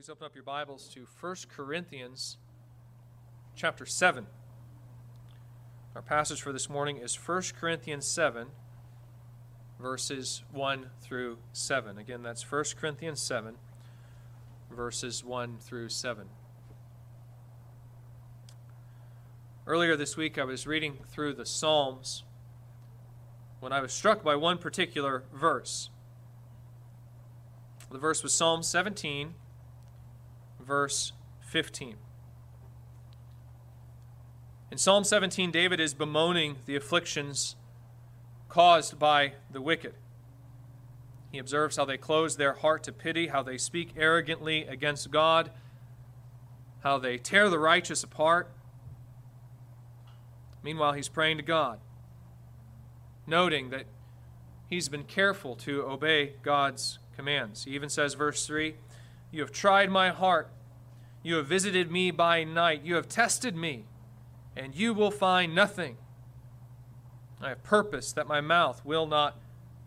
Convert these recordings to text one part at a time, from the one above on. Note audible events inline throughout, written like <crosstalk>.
Please open up your Bibles to 1 Corinthians chapter 7. Our passage for this morning is 1 Corinthians 7, verses 1 through 7. Again, that's 1 Corinthians 7, verses 1 through 7. Earlier this week, I was reading through the Psalms when I was struck by one particular verse. The verse was Psalm 17 verse 15. In Psalm 17, David is bemoaning the afflictions caused by the wicked. He observes how they close their heart to pity, how they speak arrogantly against God, how they tear the righteous apart. Meanwhile, he's praying to God, noting that he's been careful to obey God's commands. He even says, verse 3 you have tried my heart. You have visited me by night. You have tested me, and you will find nothing. I have purpose that my mouth will not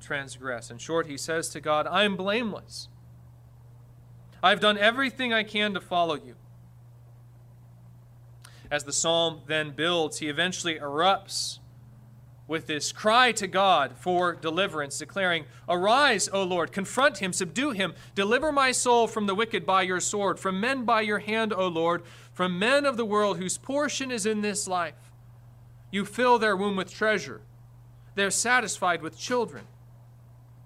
transgress. In short, he says to God, I am blameless. I've done everything I can to follow you. As the psalm then builds, he eventually erupts with this cry to God for deliverance, declaring, Arise, O Lord, confront him, subdue him, deliver my soul from the wicked by your sword, from men by your hand, O Lord, from men of the world whose portion is in this life. You fill their womb with treasure, they're satisfied with children,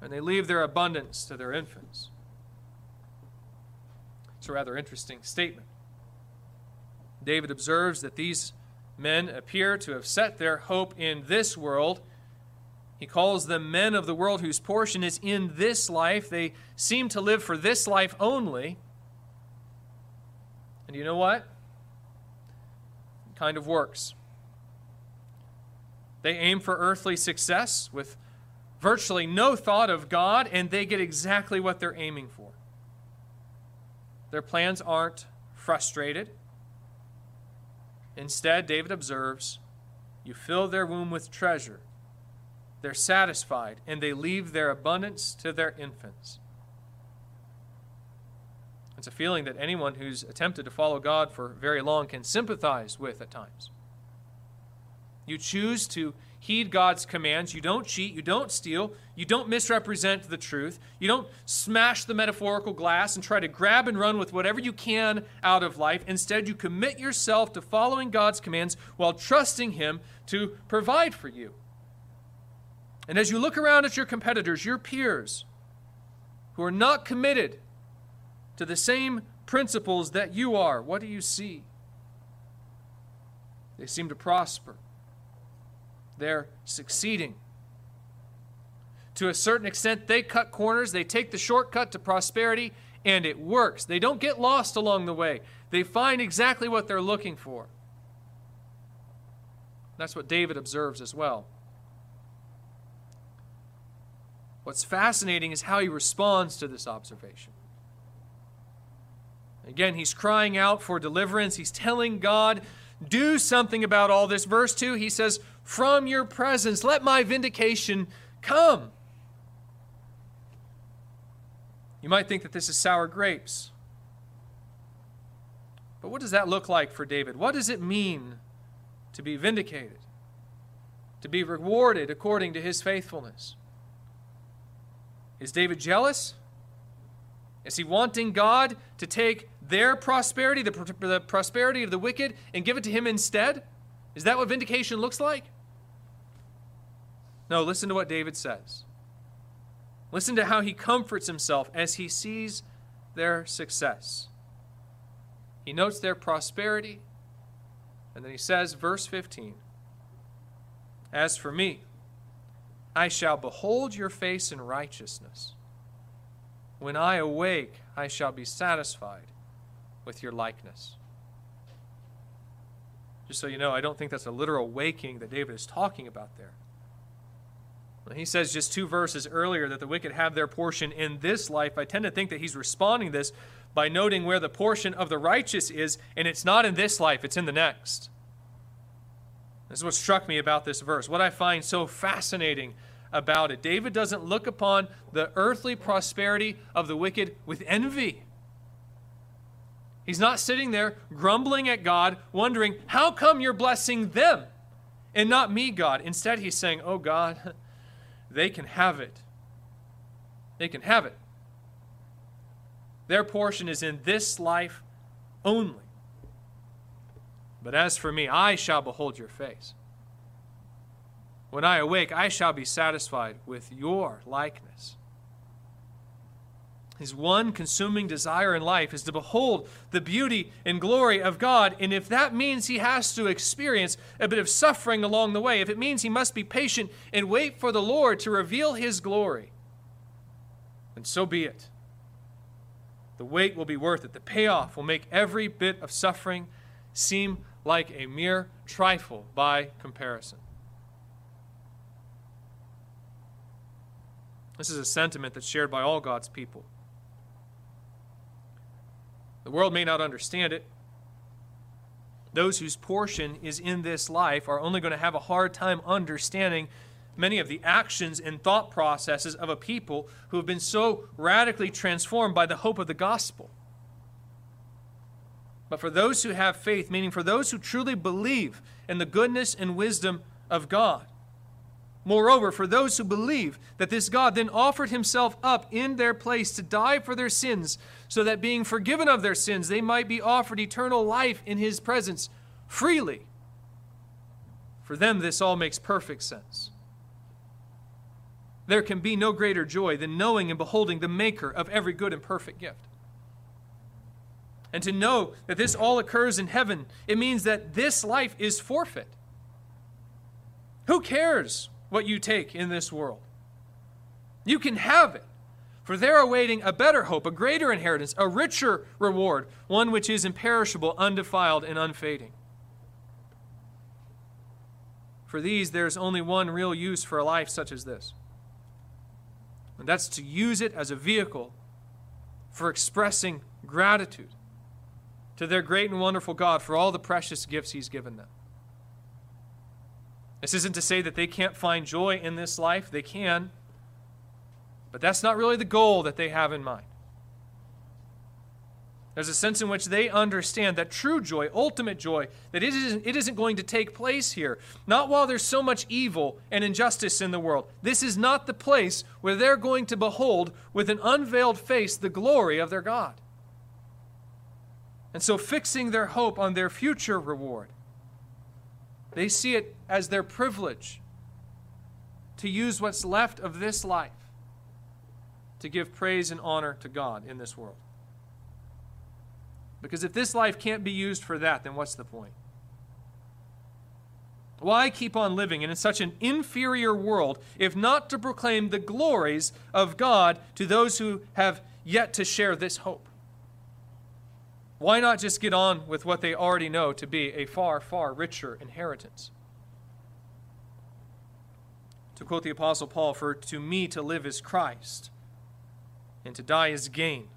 and they leave their abundance to their infants. It's a rather interesting statement. David observes that these men appear to have set their hope in this world. He calls them men of the world whose portion is in this life. They seem to live for this life only. And you know what? It kind of works. They aim for earthly success with virtually no thought of God, and they get exactly what they're aiming for. Their plans aren't frustrated. Instead, David observes, You fill their womb with treasure. They're satisfied, and they leave their abundance to their infants. It's a feeling that anyone who's attempted to follow God for very long can sympathize with at times. You choose to heed God's commands. You don't cheat. You don't steal. You don't misrepresent the truth. You don't smash the metaphorical glass and try to grab and run with whatever you can out of life. Instead, you commit yourself to following God's commands while trusting Him to provide for you. And as you look around at your competitors, your peers, who are not committed to the same principles that you are, what do you see? They seem to prosper they're succeeding. To a certain extent, they cut corners, they take the shortcut to prosperity, and it works. They don't get lost along the way, they find exactly what they're looking for. That's what David observes as well. What's fascinating is how he responds to this observation. Again, he's crying out for deliverance. He's telling God, do something about all this. Verse 2, he says, from your presence. Let my vindication come. You might think that this is sour grapes. But what does that look like for David? What does it mean to be vindicated? To be rewarded according to his faithfulness? Is David jealous? Is he wanting God to take their prosperity, the, the prosperity of the wicked, and give it to him instead? Is that what vindication looks like? No, listen to what David says. Listen to how he comforts himself as he sees their success. He notes their prosperity, and then he says, verse 15 As for me, I shall behold your face in righteousness. When I awake, I shall be satisfied with your likeness. Just so you know, I don't think that's a literal waking that David is talking about there. He says just two verses earlier that the wicked have their portion in this life. I tend to think that he's responding this by noting where the portion of the righteous is, and it's not in this life, it's in the next. This is what struck me about this verse. What I find so fascinating about it. David doesn't look upon the earthly prosperity of the wicked with envy. He's not sitting there grumbling at God, wondering, How come you're blessing them and not me, God? Instead, he's saying, Oh, God, <laughs> they can have it. They can have it. Their portion is in this life only. But as for me, I shall behold your face. When I awake, I shall be satisfied with your likeness. His one consuming desire in life is to behold the beauty and glory of God. And if that means he has to experience a bit of suffering along the way, if it means he must be patient and wait for the Lord to reveal his glory, then so be it. The wait will be worth it. The payoff will make every bit of suffering seem like a mere trifle by comparison. This is a sentiment that's shared by all God's people. The world may not understand it. Those whose portion is in this life are only going to have a hard time understanding many of the actions and thought processes of a people who have been so radically transformed by the hope of the gospel. But for those who have faith, meaning for those who truly believe in the goodness and wisdom of God, Moreover, for those who believe that this God then offered himself up in their place to die for their sins, so that being forgiven of their sins, they might be offered eternal life in his presence freely. For them, this all makes perfect sense. There can be no greater joy than knowing and beholding the Maker of every good and perfect gift. And to know that this all occurs in heaven, it means that this life is forfeit. Who cares what you take in this world. You can have it, for there awaiting a better hope, a greater inheritance, a richer reward, one which is imperishable, undefiled, and unfading. For these, there's only one real use for a life such as this, and that's to use it as a vehicle for expressing gratitude to their great and wonderful God for all the precious gifts He's given them. This isn't to say that they can't find joy in this life, they can. But that's not really the goal that they have in mind. There's a sense in which they understand that true joy, ultimate joy, that it isn't, it isn't going to take place here. Not while there's so much evil and injustice in the world. This is not the place where they're going to behold with an unveiled face the glory of their God. And so, fixing their hope on their future reward, they see it as their privilege to use what's left of this life to give praise and honor to God in this world. Because if this life can't be used for that, then what's the point? Why keep on living in such an inferior world if not to proclaim the glories of God to those who have yet to share this hope? Why not just get on with what they already know to be a far, far richer inheritance? To quote the Apostle Paul, for to me to live is Christ, and to die is gain.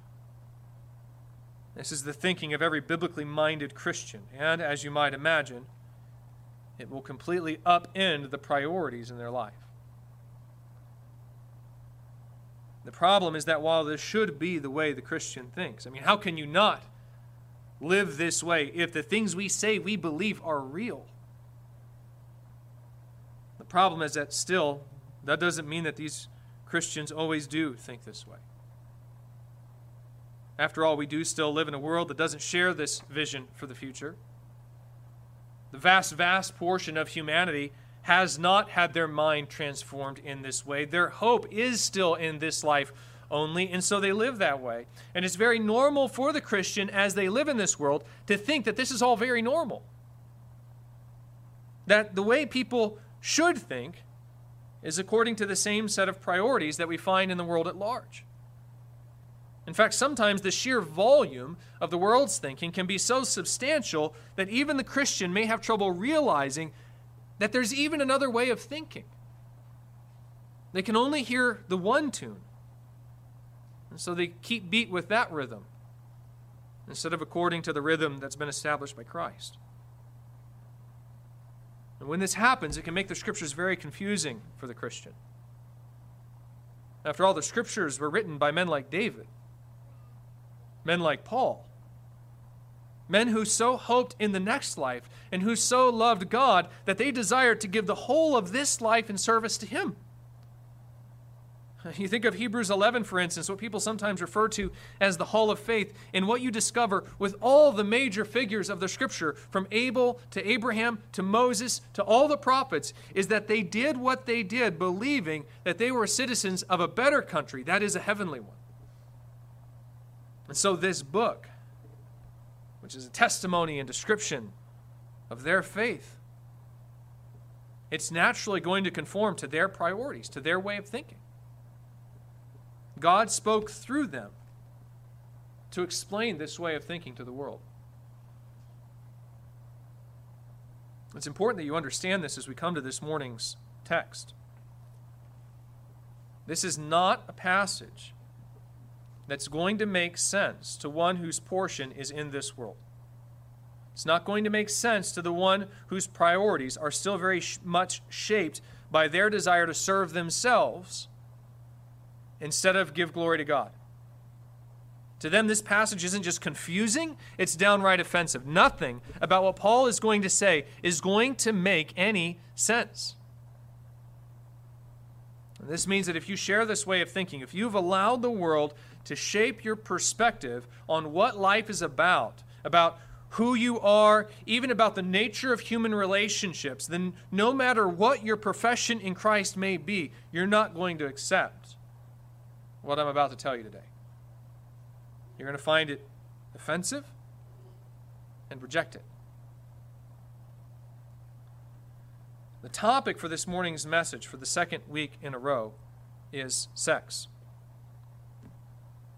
This is the thinking of every biblically minded Christian, and as you might imagine, it will completely upend the priorities in their life. The problem is that while this should be the way the Christian thinks, I mean, how can you not live this way if the things we say we believe are real? The problem is that still, that doesn't mean that these Christians always do think this way. After all, we do still live in a world that doesn't share this vision for the future. The vast, vast portion of humanity has not had their mind transformed in this way. Their hope is still in this life only, and so they live that way. And it's very normal for the Christian as they live in this world to think that this is all very normal. That the way people should think is according to the same set of priorities that we find in the world at large. In fact, sometimes the sheer volume of the world's thinking can be so substantial that even the Christian may have trouble realizing that there's even another way of thinking. They can only hear the one tune so they keep beat with that rhythm instead of according to the rhythm that's been established by Christ. And when this happens, it can make the scriptures very confusing for the Christian. After all, the scriptures were written by men like David, men like Paul, Men who so hoped in the next life and who so loved God that they desired to give the whole of this life in service to Him. You think of Hebrews 11, for instance, what people sometimes refer to as the Hall of Faith, and what you discover with all the major figures of the Scripture, from Abel to Abraham to Moses to all the prophets, is that they did what they did, believing that they were citizens of a better country, that is, a heavenly one. And so, this book, which is a testimony and description of their faith, it's naturally going to conform to their priorities, to their way of thinking. God spoke through them to explain this way of thinking to the world. It's important that you understand this as we come to this morning's text. This is not a passage that's going to make sense to one whose portion is in this world. It's not going to make sense to the one whose priorities are still very sh- much shaped by their desire to serve themselves instead of give glory to God. To them, this passage isn't just confusing, it's downright offensive. Nothing about what Paul is going to say is going to make any sense. This means that if you share this way of thinking, if you've allowed the world to shape your perspective on what life is about, about who you are, even about the nature of human relationships, then no matter what your profession in Christ may be, you're not going to accept what I'm about to tell you today. You're going to find it offensive and reject it. The topic for this morning's message for the second week in a row is sex.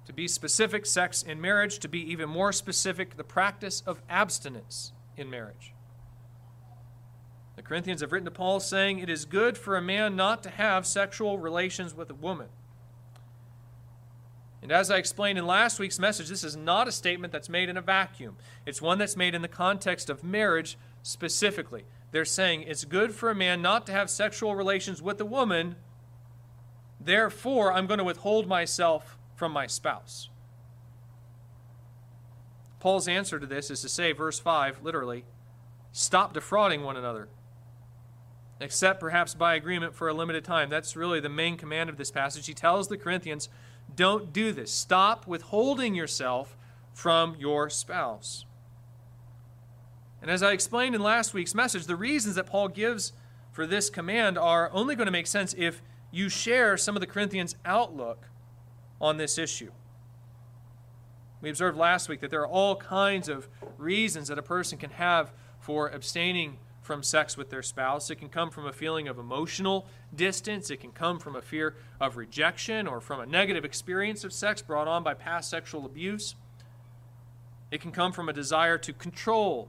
To be specific, sex in marriage. To be even more specific, the practice of abstinence in marriage. The Corinthians have written to Paul saying, It is good for a man not to have sexual relations with a woman. And as I explained in last week's message, this is not a statement that's made in a vacuum. It's one that's made in the context of marriage specifically. They're saying it's good for a man not to have sexual relations with a woman, therefore, I'm going to withhold myself from my spouse. Paul's answer to this is to say, verse 5, literally, stop defrauding one another, except perhaps by agreement for a limited time. That's really the main command of this passage. He tells the Corinthians, don't do this. Stop withholding yourself from your spouse. And as I explained in last week's message, the reasons that Paul gives for this command are only going to make sense if you share some of the Corinthians' outlook on this issue. We observed last week that there are all kinds of reasons that a person can have for abstaining from sex with their spouse. It can come from a feeling of emotional distance. It can come from a fear of rejection or from a negative experience of sex brought on by past sexual abuse. It can come from a desire to control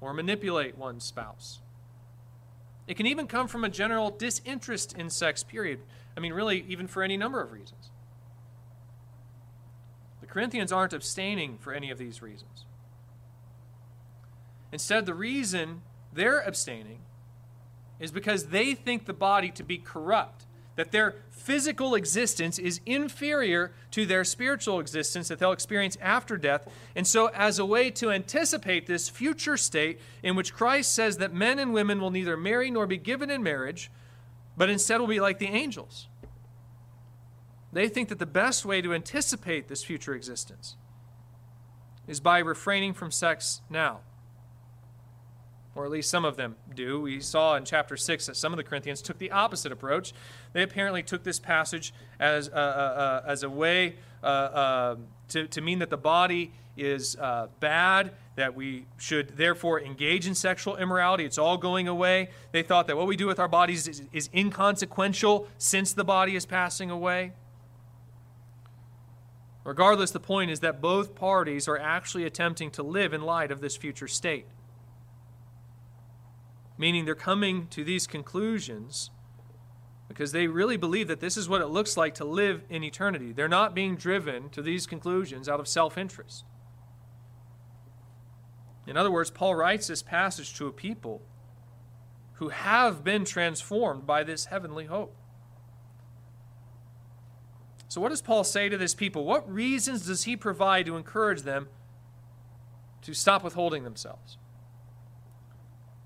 or manipulate one's spouse. It can even come from a general disinterest in sex, period. I mean, really, even for any number of reasons. The Corinthians aren't abstaining for any of these reasons. Instead, the reason they're abstaining is because they think the body to be corrupt, that their physical existence is inferior to their spiritual existence that they'll experience after death. And so, as a way to anticipate this future state in which Christ says that men and women will neither marry nor be given in marriage, but instead will be like the angels, they think that the best way to anticipate this future existence is by refraining from sex now or at least some of them do. We saw in chapter 6 that some of the Corinthians took the opposite approach. They apparently took this passage as, uh, uh, uh as a way uh, to, to mean that the body is bad, that we should therefore engage in sexual immorality. It's all going away. They thought that what we do with our bodies is, is inconsequential since the body is passing away. Regardless, the point is that both parties are actually attempting to live in light of this future state meaning they're coming to these conclusions because they really believe that this is what it looks like to live in eternity. They're not being driven to these conclusions out of self interest. In other words, Paul writes this passage to a people who have been transformed by this heavenly hope. So, what does Paul say to this people? What reasons does he provide to encourage them to stop withholding themselves.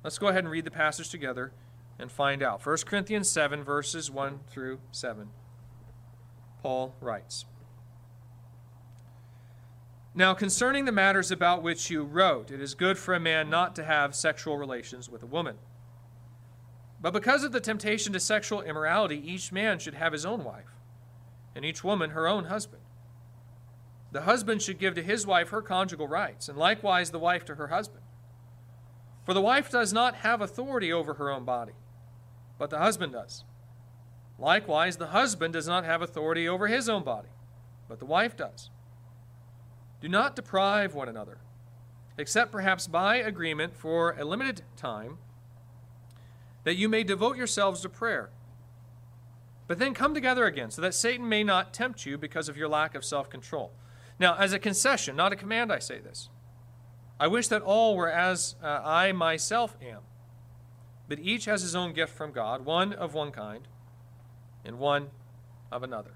Let's go ahead and read the passage together and find out. 1 Corinthians 7, verses 1 through 7. Paul writes Now, concerning the matters about which you wrote, it is good for a man not to have sexual relations with a woman. But because of the temptation to sexual immorality, each man should have his own wife, and each woman her own husband. The husband should give to his wife her conjugal rights, and likewise the wife to her husband. For the wife does not have authority over her own body, but the husband does. Likewise, the husband does not have authority over his own body, but the wife does. Do not deprive one another, except perhaps by agreement for a limited time, that you may devote yourselves to prayer. But then come together again, so that Satan may not tempt you because of your lack of self control. Now, as a concession, not a command, I say this. I wish that all were as uh, I myself am. But each has his own gift from God, one of one kind, and one of another.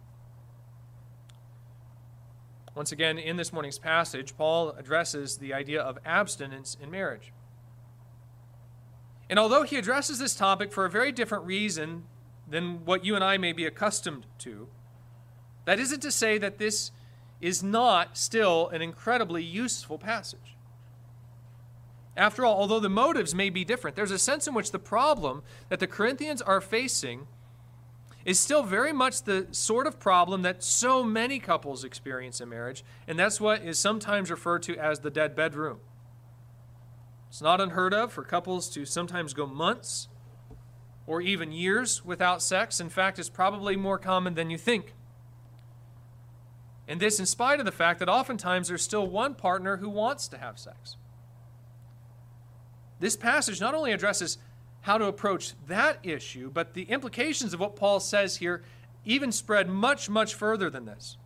Once again, in this morning's passage, Paul addresses the idea of abstinence in marriage. And although he addresses this topic for a very different reason than what you and I may be accustomed to, that isn't to say that this is not still an incredibly useful passage. After all, although the motives may be different, there's a sense in which the problem that the Corinthians are facing is still very much the sort of problem that so many couples experience in marriage, and that's what is sometimes referred to as the dead bedroom. It's not unheard of for couples to sometimes go months or even years without sex. In fact, it's probably more common than you think. And this in spite of the fact that oftentimes there's still one partner who wants to have sex. This passage not only addresses how to approach that issue, but the implications of what Paul says here even spread much, much further than this.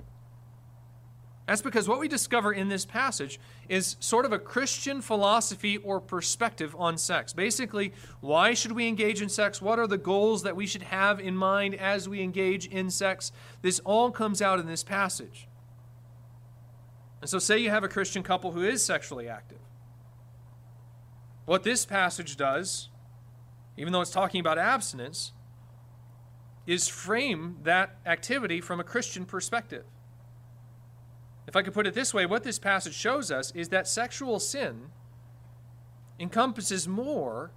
That's because what we discover in this passage is sort of a Christian philosophy or perspective on sex. Basically, why should we engage in sex? What are the goals that we should have in mind as we engage in sex? This all comes out in this passage. And so, say you have a Christian couple who is sexually active. What this passage does, even though it's talking about abstinence, is frame that activity from a Christian perspective. If I could put it this way, what this passage shows us is that sexual sin encompasses more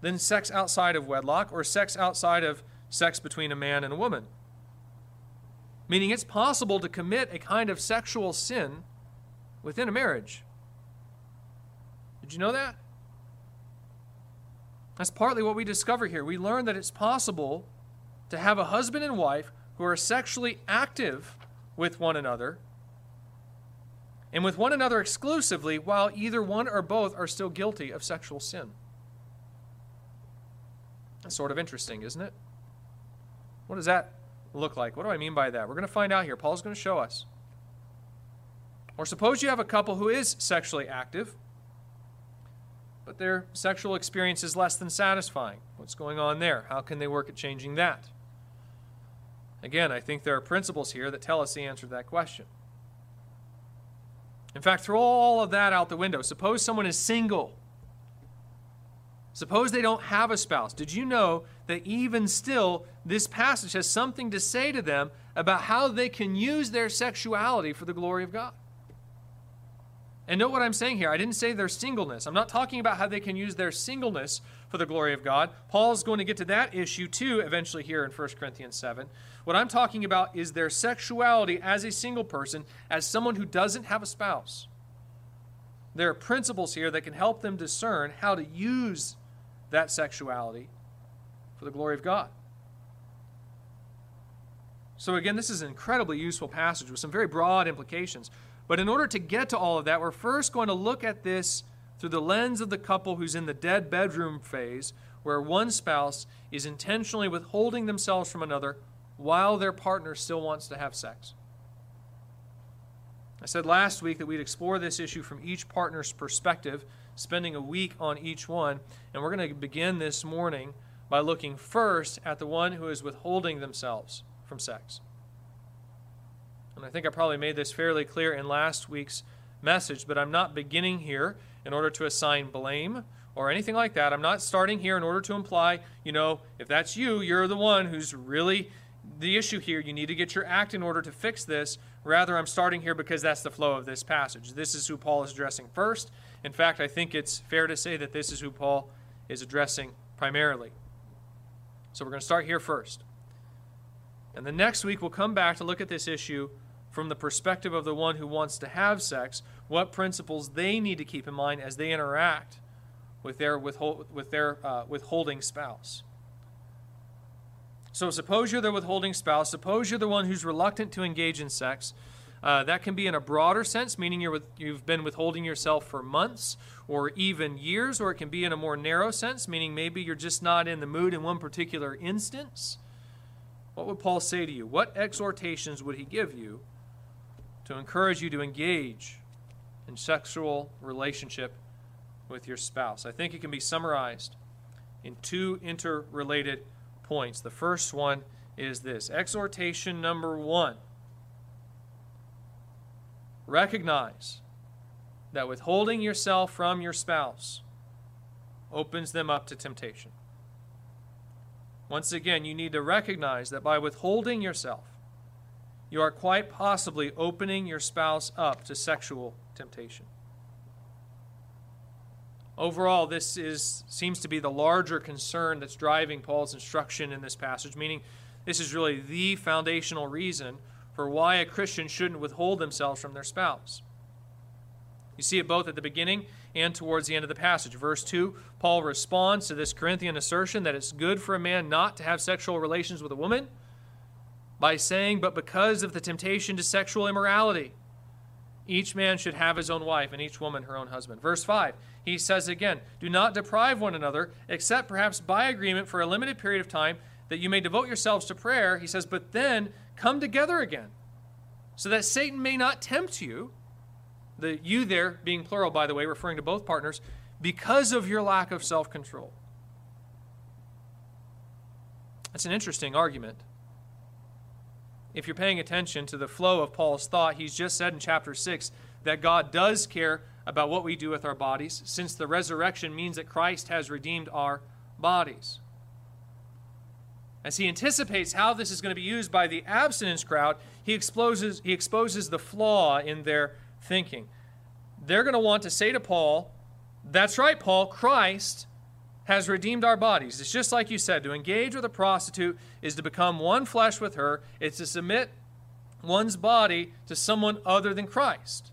than sex outside of wedlock or sex outside of sex between a man and a woman meaning it's possible to commit a kind of sexual sin within a marriage. Did you know that? That's partly what we discover here. We learn that it's possible to have a husband and wife who are sexually active with one another and with one another exclusively while either one or both are still guilty of sexual sin. That's sort of interesting, isn't it? What does that look like? What do I mean by that? We're going to find out here. Paul's going to show us. Or suppose you have a couple who is sexually active, but their sexual experience is less than satisfying. What's going on there? How can they work at changing that? Again, I think there are principles here that tell us the answer to that question. In fact, throw all of that out the window. Suppose someone is single Suppose they don't have a spouse. Did you know that even still, this passage has something to say to them about how they can use their sexuality for the glory of God? And note what I'm saying here. I didn't say their singleness. I'm not talking about how they can use their singleness for the glory of God. Paul's going to get to that issue too eventually here in 1 Corinthians 7. What I'm talking about is their sexuality as a single person, as someone who doesn't have a spouse. There are principles here that can help them discern how to use that sexuality for the glory of God. So, again, this is an incredibly useful passage with some very broad implications. But in order to get to all of that, we're first going to look at this through the lens of the couple who's in the dead bedroom phase, where one spouse is intentionally withholding themselves from another while their partner still wants to have sex. I said last week that we'd explore this issue from each partner's perspective spending a week on each one. And we're going to begin this morning by looking first at the one who is withholding themselves from sex. And I think I probably made this fairly clear in last week's message, but I'm not beginning here in order to assign blame or anything like that. I'm not starting here in order to imply, you know, if that's you, you're the one who's really the issue here. You need to get your act in order to fix this. Rather, I'm starting here because that's the flow of this passage. This is who Paul is addressing first. In fact, I think it's fair to say that this is who Paul is addressing primarily. So we're going to start here first. And the next week, we'll come back to look at this issue from the perspective of the one who wants to have sex, what principles they need to keep in mind as they interact with their, withhold, with their uh, withholding spouse. So, suppose you're the withholding spouse. Suppose you're the one who's reluctant to engage in sex. Uh, that can be in a broader sense, meaning with, you've been withholding yourself for months or even years, or it can be in a more narrow sense, meaning maybe you're just not in the mood in one particular instance. What would Paul say to you? What exhortations would he give you to encourage you to engage in sexual relationship with your spouse. I think it can be summarized in two interrelated points. The first one is this exhortation number one recognize that withholding yourself from your spouse opens them up to temptation. Once again, you need to recognize that by withholding yourself, you are quite possibly opening your spouse up to sexual temptation. Overall, this is, seems to be the larger concern that's driving Paul's instruction in this passage, meaning this is really the foundational reason for why a Christian shouldn't withhold themselves from their spouse. You see it both at the beginning and towards the end of the passage. Verse 2, Paul responds to this Corinthian assertion that it's good for a man not to have sexual relations with a woman by saying, But because of the temptation to sexual immorality, each man should have his own wife, and each woman her own husband. Verse 5, he says again, Do not deprive one another, except perhaps by agreement for a limited period of time, that you may devote yourselves to prayer. He says, But then come together again, so that Satan may not tempt you. The you there being plural, by the way, referring to both partners, because of your lack of self control. That's an interesting argument if you're paying attention to the flow of Paul's thought, he's just said in chapter 6 that God does care about what we do with our bodies, since the resurrection means that Christ has redeemed our bodies. As he anticipates how this is going to be used by the abstinence crowd, he exposes, he exposes the flaw in their thinking. They're going to want to say to Paul, That's right, Paul, Christ has redeemed our bodies. It's just like you said to engage with a prostitute is to become one flesh with her, it's to submit one's body to someone other than Christ.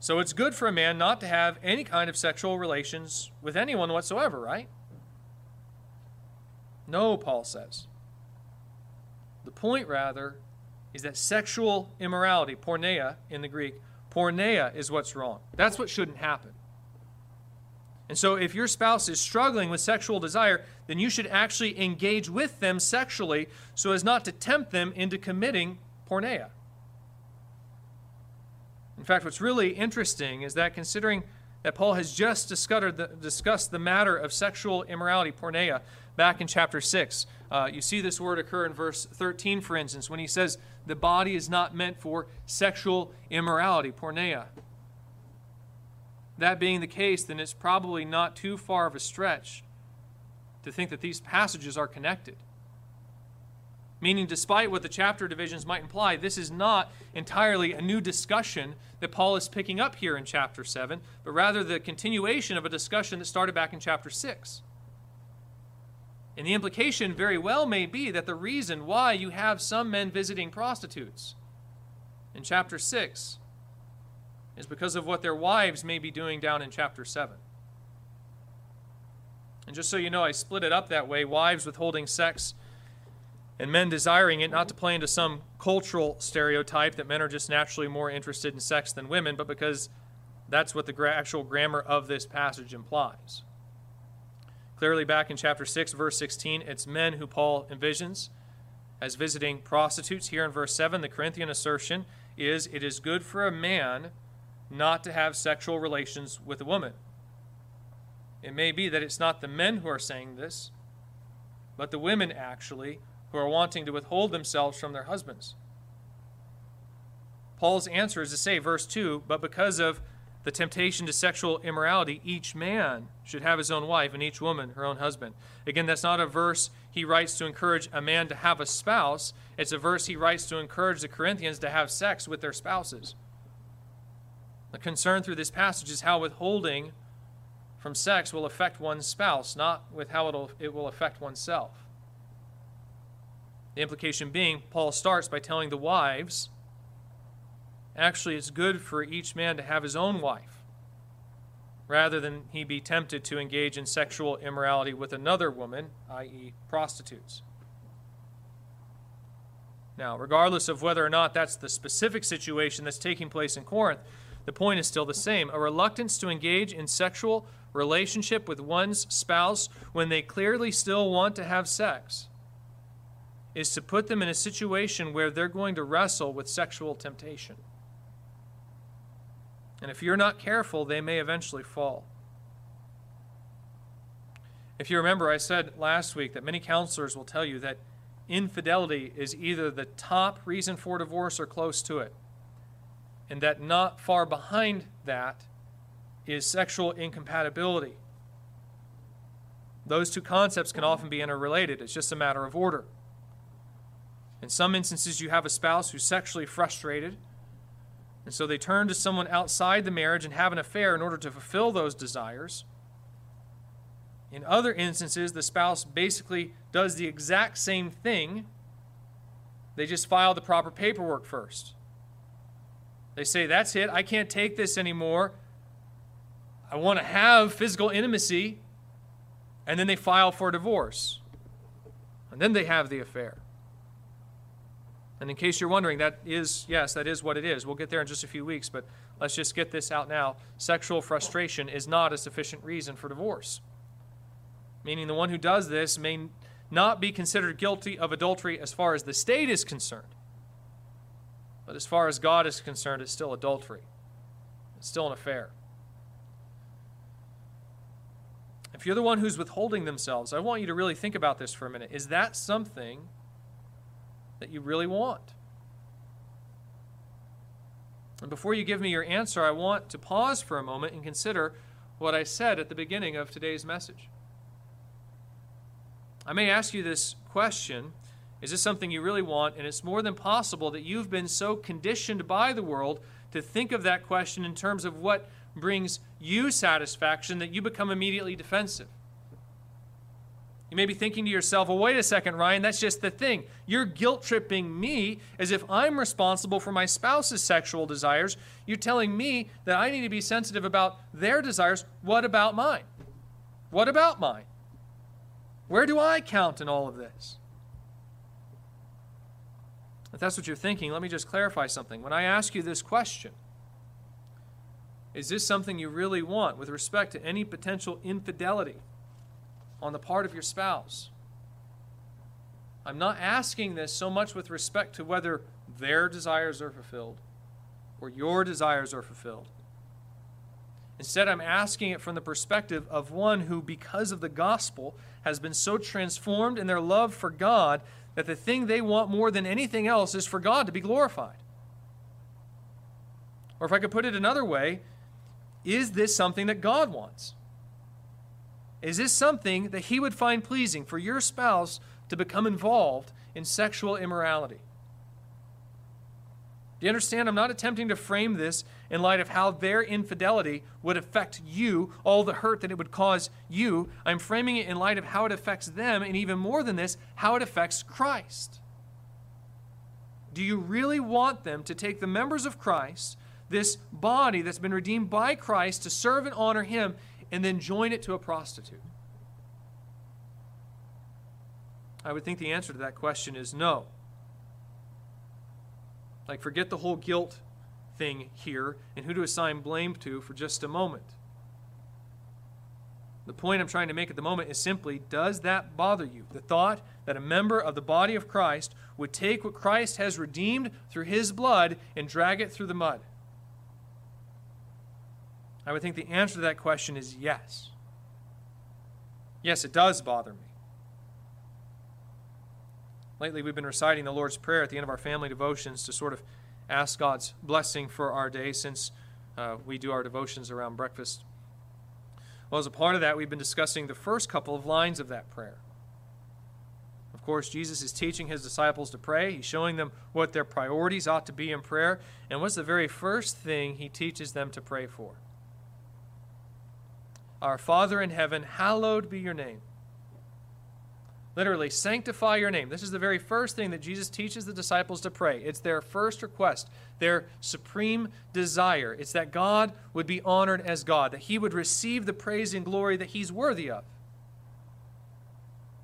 So it's good for a man not to have any kind of sexual relations with anyone whatsoever, right? No, Paul says. The point, rather, is that sexual immorality, porneia in the Greek, porneia is what's wrong. That's what shouldn't happen. And so, if your spouse is struggling with sexual desire, then you should actually engage with them sexually so as not to tempt them into committing porneia. In fact, what's really interesting is that considering that Paul has just discussed the matter of sexual immorality, porneia, back in chapter 6, uh, you see this word occur in verse 13, for instance, when he says the body is not meant for sexual immorality, porneia. That being the case, then it's probably not too far of a stretch to think that these passages are connected. Meaning, despite what the chapter divisions might imply, this is not entirely a new discussion that Paul is picking up here in chapter 7, but rather the continuation of a discussion that started back in chapter 6. And the implication very well may be that the reason why you have some men visiting prostitutes in chapter 6 is because of what their wives may be doing down in chapter 7. And just so you know, I split it up that way wives withholding sex and men desiring it, not to play into some cultural stereotype that men are just naturally more interested in sex than women, but because that's what the actual grammar of this passage implies. Clearly, back in chapter 6, verse 16, it's men who Paul envisions as visiting prostitutes. Here in verse 7, the Corinthian assertion is it is good for a man not to have sexual relations with a woman. It may be that it's not the men who are saying this, but the women actually who are wanting to withhold themselves from their husbands. Paul's answer is to say, verse 2, but because of the temptation to sexual immorality, each man should have his own wife and each woman her own husband. Again, that's not a verse he writes to encourage a man to have a spouse. It's a verse he writes to encourage the Corinthians to have sex with their spouses. The concern through this passage is how withholding from sex will affect one's spouse, not with how it'll, it will affect oneself. The implication being, Paul starts by telling the wives Actually, it's good for each man to have his own wife, rather than he be tempted to engage in sexual immorality with another woman, i.e., prostitutes. Now, regardless of whether or not that's the specific situation that's taking place in Corinth, the point is still the same. A reluctance to engage in sexual relationship with one's spouse when they clearly still want to have sex is to put them in a situation where they're going to wrestle with sexual temptation. And if you're not careful, they may eventually fall. If you remember, I said last week that many counselors will tell you that infidelity is either the top reason for divorce or close to it, and that not far behind that is sexual incompatibility. Those two concepts can often be interrelated, it's just a matter of order. In some instances, you have a spouse who's sexually frustrated and so they turn to someone outside the marriage and have an affair in order to fulfill those desires. In other instances, the spouse basically does the exact same thing. They just file the proper paperwork first. They say, That's it. I can't take this anymore. I want to have physical intimacy. And then they file for divorce. And then they have the affair. And in case you're wondering, that is, yes, that is what it is. We'll get there in just a few weeks, but let's just get this out now. Sexual frustration is not a sufficient reason for divorce. Meaning the one who does this may not be considered guilty of adultery as far as the state is concerned. But as far as God is concerned, it's still adultery, it's still an affair. If you're the one who's withholding themselves, I want you to really think about this for a minute. Is that something that you really want? And before you give me your answer, I want to pause for a moment and consider what I said at the beginning of today's message. I may ask you this question Is this something you really want? And it's more than possible that you've been so conditioned by the world to think of that question in terms of what brings you satisfaction that you become immediately defensive. You may be thinking to yourself, well, wait a second, Ryan, that's just the thing. You're guilt tripping me as if I'm responsible for my spouse's sexual desires. You're telling me that I need to be sensitive about their desires. What about mine? What about mine? Where do I count in all of this? If that's what you're thinking, let me just clarify something. When I ask you this question, is this something you really want with respect to any potential infidelity? on the part of your spouse. I'm not asking this so much with respect to whether their desires are fulfilled or your desires are fulfilled. Instead, I'm asking it from the perspective of one who, because of the gospel, has been so transformed in their love for God that the thing they want more than anything else is for God to be glorified. Or if I could put it another way, is this something that God wants? Is this something that he would find pleasing for your spouse to become involved in sexual immorality? Do you understand? I'm not attempting to frame this in light of how their infidelity would affect you, all the hurt that it would cause you. I'm framing it in light of how it affects them, and even more than this, how it affects Christ. Do you really want them to take the members of Christ, this body that's been redeemed by Christ, to serve and honor Him, and then join it to a prostitute? I would think the answer to that question is no. Like, forget the whole guilt thing here and who to assign blame to for just a moment. The point I'm trying to make at the moment is simply does that bother you? The thought that a member of the body of Christ would take what Christ has redeemed through his blood and drag it through the mud. I would think the answer to that question is yes. Yes, it does bother me. Lately, we've been reciting the Lord's Prayer at the end of our family devotions to sort of ask God's blessing for our day since uh, we do our devotions around breakfast. Well, as a part of that, we've been discussing the first couple of lines of that prayer. Of course, Jesus is teaching his disciples to pray. He's showing them what their priorities ought to be in prayer. And what's the very first thing he teaches them to pray for? Our Father in heaven, hallowed be your name. Literally, sanctify your name. This is the very first thing that Jesus teaches the disciples to pray. It's their first request, their supreme desire. It's that God would be honored as God, that he would receive the praise and glory that he's worthy of.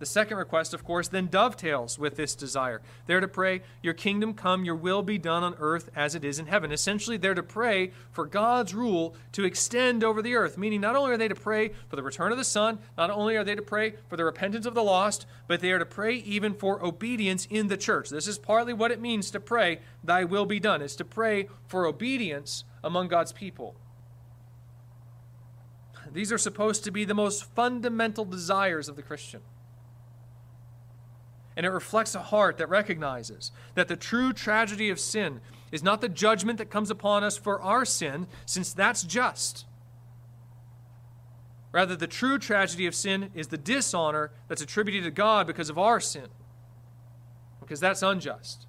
The second request, of course, then dovetails with this desire. They're to pray, Your kingdom come, your will be done on earth as it is in heaven. Essentially, they're to pray for God's rule to extend over the earth, meaning not only are they to pray for the return of the Son, not only are they to pray for the repentance of the lost, but they are to pray even for obedience in the church. This is partly what it means to pray, Thy will be done. It's to pray for obedience among God's people. These are supposed to be the most fundamental desires of the Christian. And it reflects a heart that recognizes that the true tragedy of sin is not the judgment that comes upon us for our sin, since that's just. Rather, the true tragedy of sin is the dishonor that's attributed to God because of our sin, because that's unjust.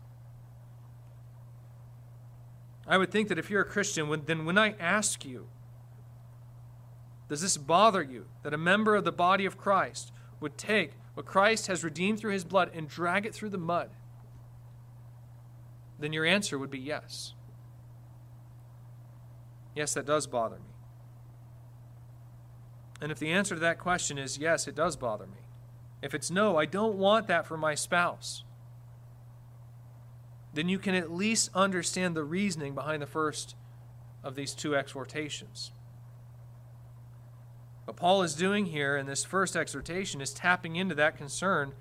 I would think that if you're a Christian, then when I ask you, does this bother you that a member of the body of Christ would take what Christ has redeemed through his blood and drag it through the mud, then your answer would be yes. Yes, that does bother me. And if the answer to that question is yes, it does bother me. If it's no, I don't want that for my spouse, then you can at least understand the reasoning behind the first of these two exhortations. What Paul is doing here in this first exhortation is tapping into that concern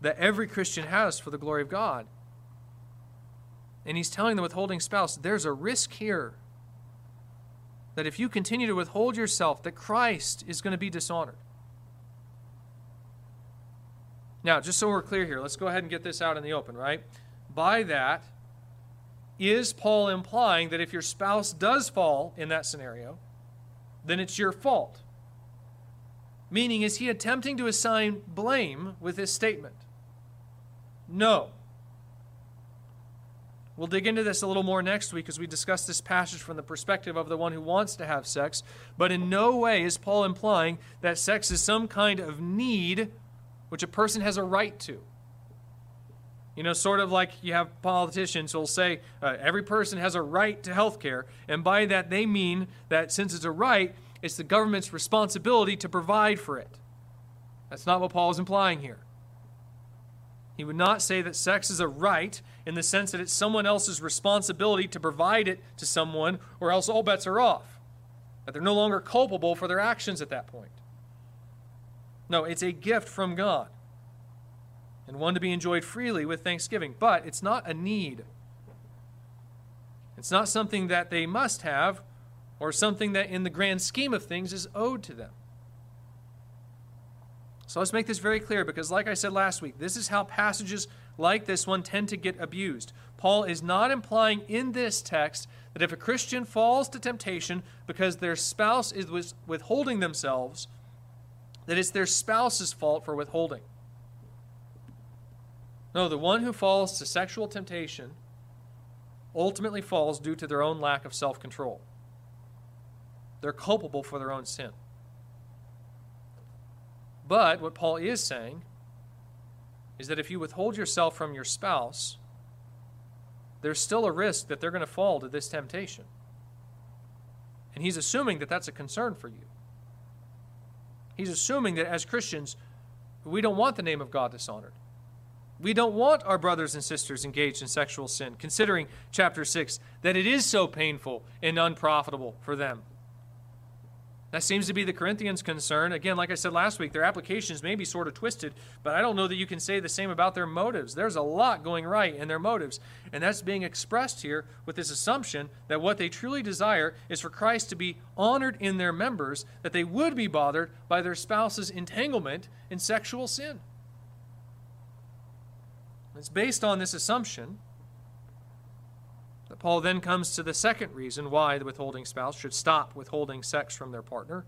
that every Christian has for the glory of God. And he's telling the withholding spouse, there's a risk here that if you continue to withhold yourself, that Christ is going to be dishonored. Now, just so we're clear here, let's go ahead and get this out in the open, right? By that, is Paul implying that if your spouse does fall in that scenario, then it's your fault? Meaning, is he attempting to assign blame with his statement? No. We'll dig into this a little more next week as we discuss this passage from the perspective of the one who wants to have sex. But in no way is Paul implying that sex is some kind of need which a person has a right to. You know, sort of like you have politicians who'll say uh, every person has a right to health care. And by that, they mean that since it's a right, it's the government's responsibility to provide for it. That's not what Paul is implying here. He would not say that sex is a right in the sense that it's someone else's responsibility to provide it to someone, or else all bets are off. That they're no longer culpable for their actions at that point. No, it's a gift from God, and one to be enjoyed freely with thanksgiving. But it's not a need. It's not something that they must have or something that, in the grand scheme of things, is owed to them. So let's make this very clear because, like I said last week, this is how passages like this one tend to get abused. Paul is not implying in this text that if a Christian falls to temptation because their spouse is withholding themselves, that it's their spouse's fault for withholding. No, the one who falls to sexual temptation ultimately falls due to their own lack of self control. They're culpable for their own sin. But what Paul is saying is that if you withhold yourself from your spouse, there's still a risk that they're going to fall to this temptation. And he's assuming that that's a concern for you. He's assuming that as Christians, we don't want the name of God dishonored. We don't want our brothers and sisters engaged in sexual sin, considering chapter 6 that it is so painful and unprofitable for them. That seems to be the Corinthians' concern. Again, like I said last week, their applications may be sort of twisted, but I don't know that you can say the same about their motives. There's a lot going right in their motives, and that's being expressed here with this assumption that what they truly desire is for Christ to be honored in their members, that they would be bothered by their spouse's entanglement in sexual sin. It's based on this assumption Paul then comes to the second reason why the withholding spouse should stop withholding sex from their partner,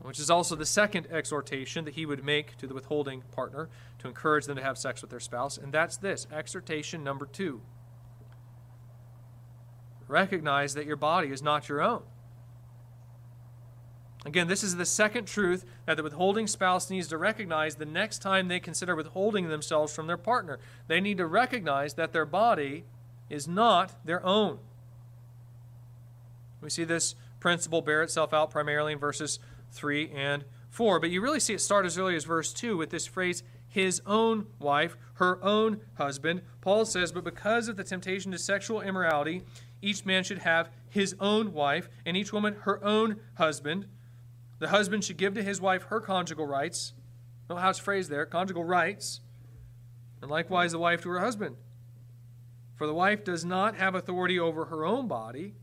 which is also the second exhortation that he would make to the withholding partner to encourage them to have sex with their spouse, and that's this exhortation number two. Recognize that your body is not your own. Again, this is the second truth that the withholding spouse needs to recognize the next time they consider withholding themselves from their partner. They need to recognize that their body is not their own. We see this principle bear itself out primarily in verses 3 and 4, but you really see it start as early as verse 2 with this phrase, his own wife, her own husband. Paul says, But because of the temptation to sexual immorality, each man should have his own wife, and each woman her own husband. The husband should give to his wife her conjugal rights. Know how it's phrased there conjugal rights. And likewise the wife to her husband. For the wife does not have authority over her own body,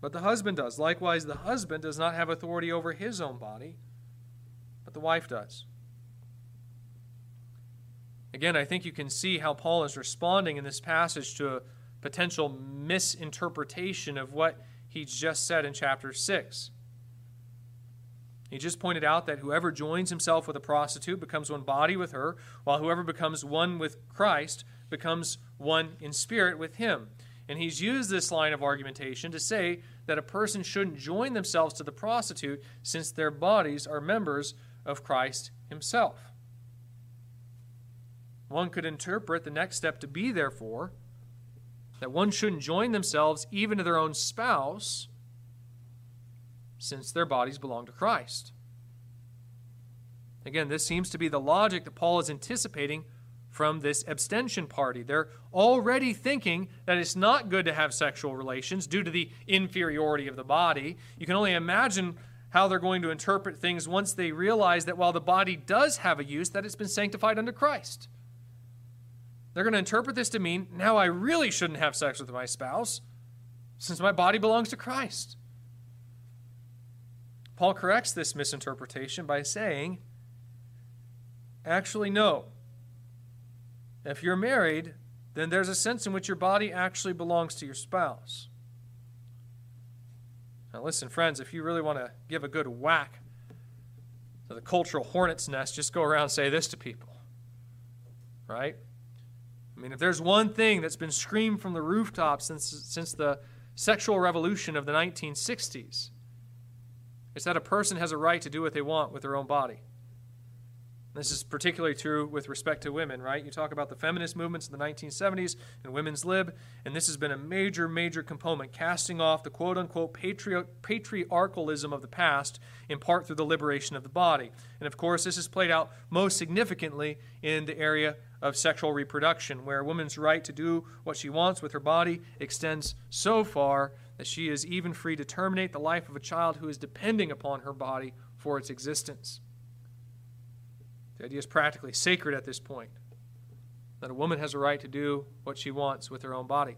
but the husband does. Likewise, the husband does not have authority over his own body, but the wife does. Again, I think you can see how Paul is responding in this passage to a potential misinterpretation of what he just said in chapter 6. He just pointed out that whoever joins himself with a prostitute becomes one body with her, while whoever becomes one with Christ becomes one in spirit with him. And he's used this line of argumentation to say that a person shouldn't join themselves to the prostitute since their bodies are members of Christ himself. One could interpret the next step to be, therefore, that one shouldn't join themselves even to their own spouse since their bodies belong to Christ. Again, this seems to be the logic that Paul is anticipating from this abstention party. They're already thinking that it's not good to have sexual relations due to the inferiority of the body. You can only imagine how they're going to interpret things once they realize that while the body does have a use, that it's been sanctified under Christ. They're going to interpret this to mean now I really shouldn't have sex with my spouse since my body belongs to Christ. Paul corrects this misinterpretation by saying, actually, no. If you're married, then there's a sense in which your body actually belongs to your spouse. Now, listen, friends, if you really want to give a good whack to the cultural hornet's nest, just go around and say this to people. Right? I mean, if there's one thing that's been screamed from the rooftops since, since the sexual revolution of the 1960s, it's that a person has a right to do what they want with their own body. This is particularly true with respect to women, right? You talk about the feminist movements in the 1970s and women's lib, and this has been a major, major component, casting off the quote unquote patri- patriarchalism of the past, in part through the liberation of the body. And of course, this has played out most significantly in the area of sexual reproduction, where a woman's right to do what she wants with her body extends so far that she is even free to terminate the life of a child who is depending upon her body for its existence. The idea is practically sacred at this point that a woman has a right to do what she wants with her own body.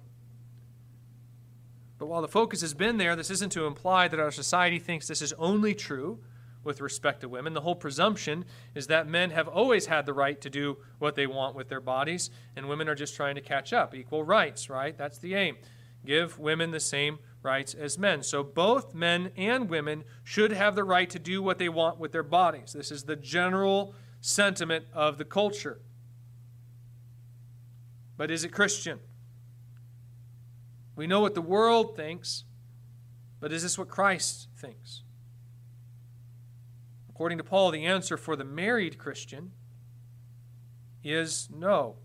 But while the focus has been there, this isn't to imply that our society thinks this is only true with respect to women. The whole presumption is that men have always had the right to do what they want with their bodies, and women are just trying to catch up. Equal rights, right? That's the aim. Give women the same rights as men. So both men and women should have the right to do what they want with their bodies. This is the general sentiment of the culture. But is it Christian? We know what the world thinks, but is this what Christ thinks? According to Paul, the answer for the married Christian is no.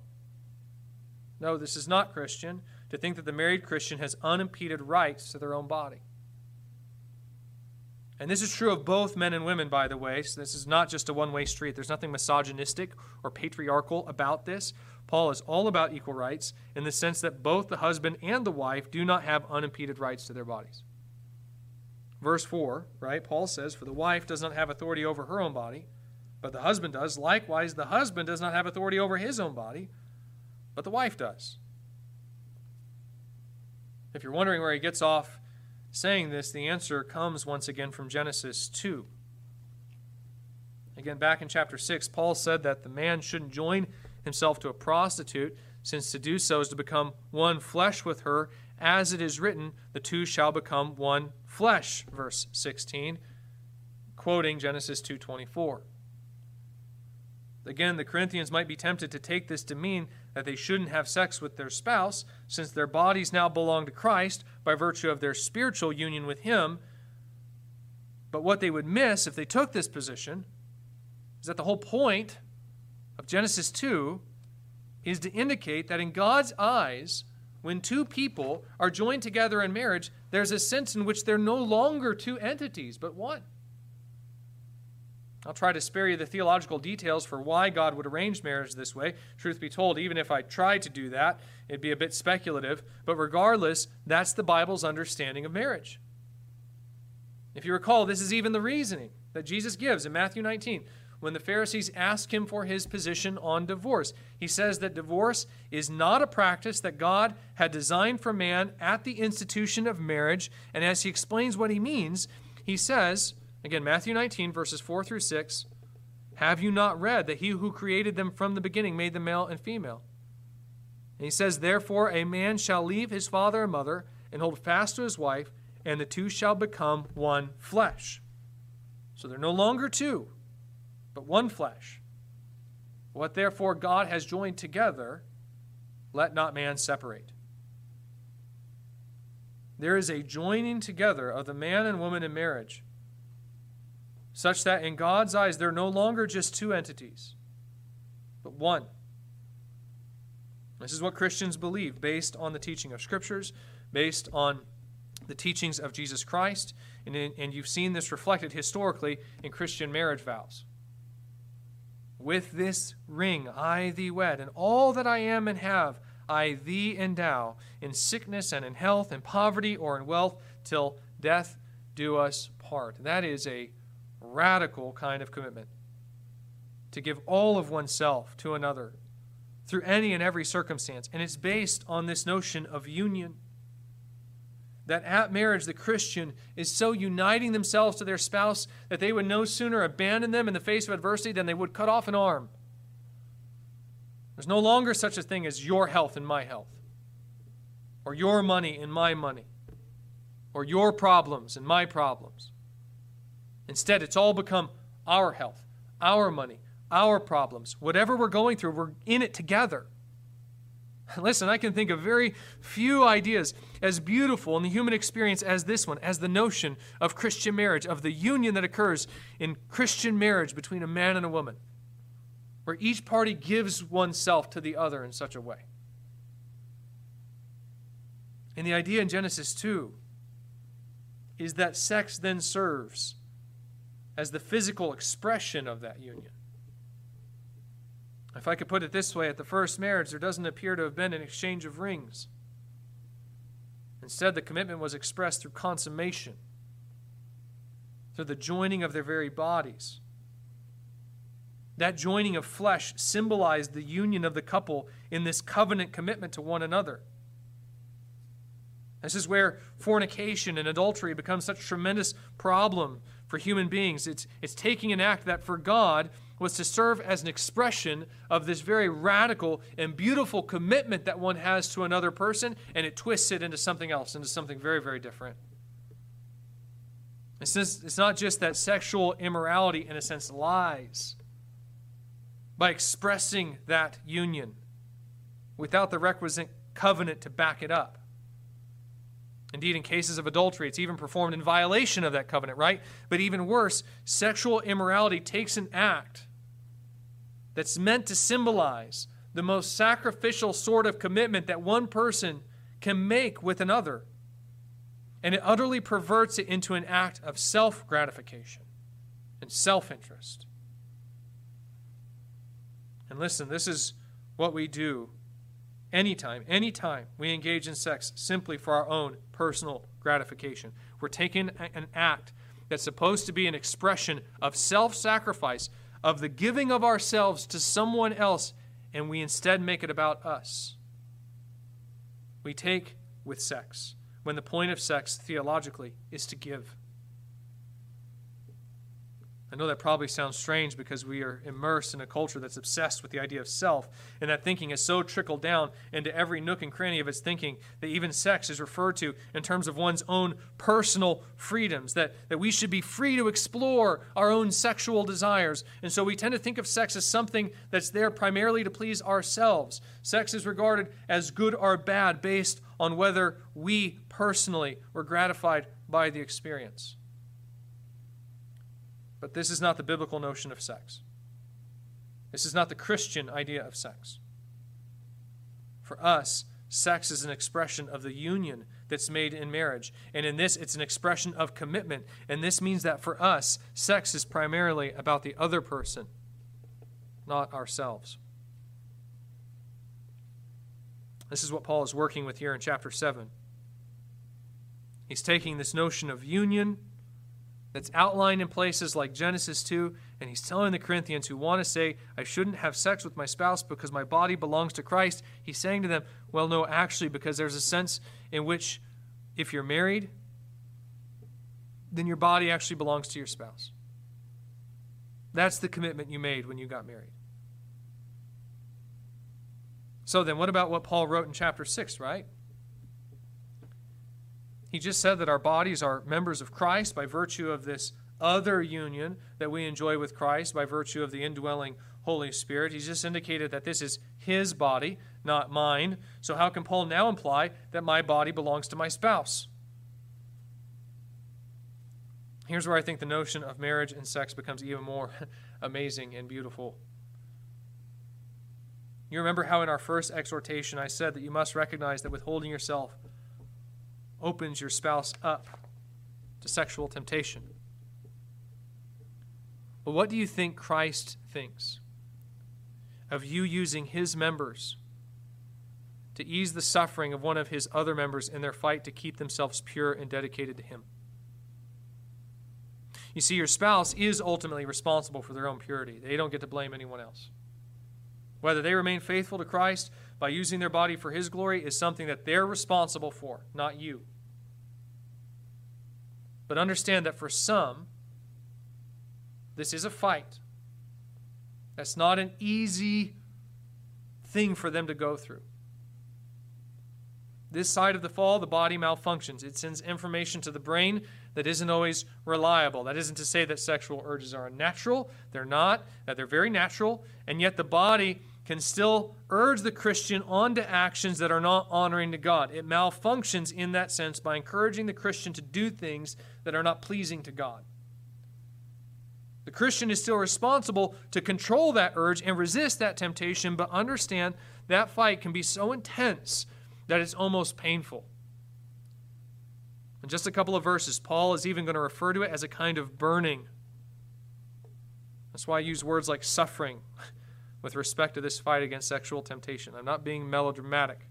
No, this is not Christian to think that the married Christian has unimpeded rights to their own body. And this is true of both men and women, by the way. So this is not just a one way street. There's nothing misogynistic or patriarchal about this. Paul is all about equal rights in the sense that both the husband and the wife do not have unimpeded rights to their bodies. Verse 4, right? Paul says, For the wife does not have authority over her own body, but the husband does. Likewise, the husband does not have authority over his own body, but the wife does. If you're wondering where he gets off saying this, the answer comes once again from Genesis 2. Again, back in chapter 6, Paul said that the man shouldn't join himself to a prostitute since to do so is to become one flesh with her, as it is written, the two shall become one flesh, verse 16, quoting Genesis 2:24. Again, the Corinthians might be tempted to take this to mean that they shouldn't have sex with their spouse, since their bodies now belong to Christ by virtue of their spiritual union with Him. But what they would miss if they took this position is that the whole point of Genesis 2 is to indicate that in God's eyes, when two people are joined together in marriage, there's a sense in which they're no longer two entities, but one. I'll try to spare you the theological details for why God would arrange marriage this way. Truth be told, even if I tried to do that, it'd be a bit speculative. But regardless, that's the Bible's understanding of marriage. If you recall, this is even the reasoning that Jesus gives in Matthew 19 when the Pharisees ask him for his position on divorce. He says that divorce is not a practice that God had designed for man at the institution of marriage. And as he explains what he means, he says, again, Matthew 19, verses 4 through 6, Have you not read that he who created them from the beginning made them male and female? And he says, Therefore, a man shall leave his father and mother and hold fast to his wife, and the two shall become one flesh. So they're no longer two but one flesh. What therefore God has joined together, let not man separate. There is a joining together of the man and woman in marriage, such that in God's eyes they're no longer just two entities, but one. This is what Christians believe based on the teaching of Scriptures, based on the teachings of Jesus Christ, and, in, and you've seen this reflected historically in Christian marriage vows. With this ring I thee wed, and all that I am and have I thee endow, in sickness and in health, in poverty or in wealth, till death do us part. That is a radical kind of commitment. To give all of oneself to another through any and every circumstance. And it's based on this notion of union that at marriage the Christian is so uniting themselves to their spouse that they would no sooner abandon them in the face of adversity than they would cut off an arm. There's no longer such a thing as your health and my health, or your money and my money, or your problems and my problems. Instead, it's all become our health, our money, our problems. Whatever we're going through, we're in it together. Listen, I can think of very few ideas as beautiful in the human experience as this one, as the notion of Christian marriage, of the union that occurs in Christian marriage between a man and a woman, where each party gives oneself to the other in such a way. And the idea in Genesis 2 is that sex then serves as the physical expression of that union. If I could put it this way, at the first marriage, there doesn't appear to have been an exchange of rings. Instead, the commitment was expressed through consummation, through the joining of their very bodies. That joining of flesh symbolized the union of the couple in this covenant commitment to one another. This is where fornication and adultery become such a tremendous problem for human beings. It's, it's taking an act that for God was to serve as an expression of this very radical and beautiful commitment that one has to another person, and it twists it into something else, into something very, very different. It's, just, it's not just that sexual immorality, in a sense, lies by expressing that union without the requisite covenant to back it up. Indeed, in cases of adultery, it's even performed in violation of that covenant, right? But even worse, sexual immorality takes an act that's meant to symbolize the most sacrificial sort of commitment that one person can make with another. And it utterly perverts it into an act of self gratification and self interest. And listen, this is what we do anytime, anytime we engage in sex simply for our own personal gratification. We're taking an act that's supposed to be an expression of self sacrifice, of the giving of ourselves to someone else, and we instead make it about us. We take with sex when the point of sex, theologically, is to give. I know that probably sounds strange because we are immersed in a culture that's obsessed with the idea of self, and that thinking is so trickled down into every nook and cranny of its thinking that even sex is referred to in terms of one's own personal freedoms, that, that we should be free to explore our own sexual desires. And so we tend to think of sex as something that's there primarily to please ourselves. Sex is regarded as good or bad based on whether we personally were gratified by the experience. But this is not the biblical notion of sex. This is not the Christian idea of sex. For us, sex is an expression of the union that's made in marriage. And in this, it's an expression of commitment. And this means that for us, sex is primarily about the other person, not ourselves. This is what Paul is working with here in chapter 7. He's taking this notion of union that's outlined in places like Genesis 2, and he's telling the Corinthians who want to say, I shouldn't have sex with my spouse because my body belongs to Christ. He's saying to them, well, no, actually, because there's a sense in which if you're married, then your body actually belongs to your spouse. That's the commitment you made when you got married. So then, what about what Paul wrote in chapter 6, right? He just said that our bodies are members of Christ by virtue of this other union that we enjoy with Christ by virtue of the indwelling Holy Spirit. He's just indicated that this is his body, not mine. So, how can Paul now imply that my body belongs to my spouse? Here's where I think the notion of marriage and sex becomes even more <laughs> amazing and beautiful. You remember how in our first exhortation I said that you must recognize that withholding yourself opens your spouse up to sexual temptation. But what do you think Christ thinks of you using his members to ease the suffering of one of his other members in their fight to keep themselves pure and dedicated to him? You see, your spouse is ultimately responsible for their own purity. They don't get to blame anyone else. Whether they remain faithful to Christ by using their body for his glory is something that they're responsible for, not you. But understand that for some, this is a fight. That's not an easy thing for them to go through. This side of the fall, the body malfunctions. It sends information to the brain that isn't always reliable. That isn't to say that sexual urges are unnatural. They're not, that they're very natural, and yet the body can still urge the Christian on to actions that are not honoring to God. It malfunctions in that sense by encouraging the Christian to do things that are not pleasing to God. The Christian is still responsible to control that urge and resist that temptation, but understand that fight can be so intense that it's almost painful. In just a couple of verses, Paul is even going to refer to it as a kind of burning. That's why I use words like suffering <laughs> with respect to this fight against sexual temptation. I'm not being melodramatic.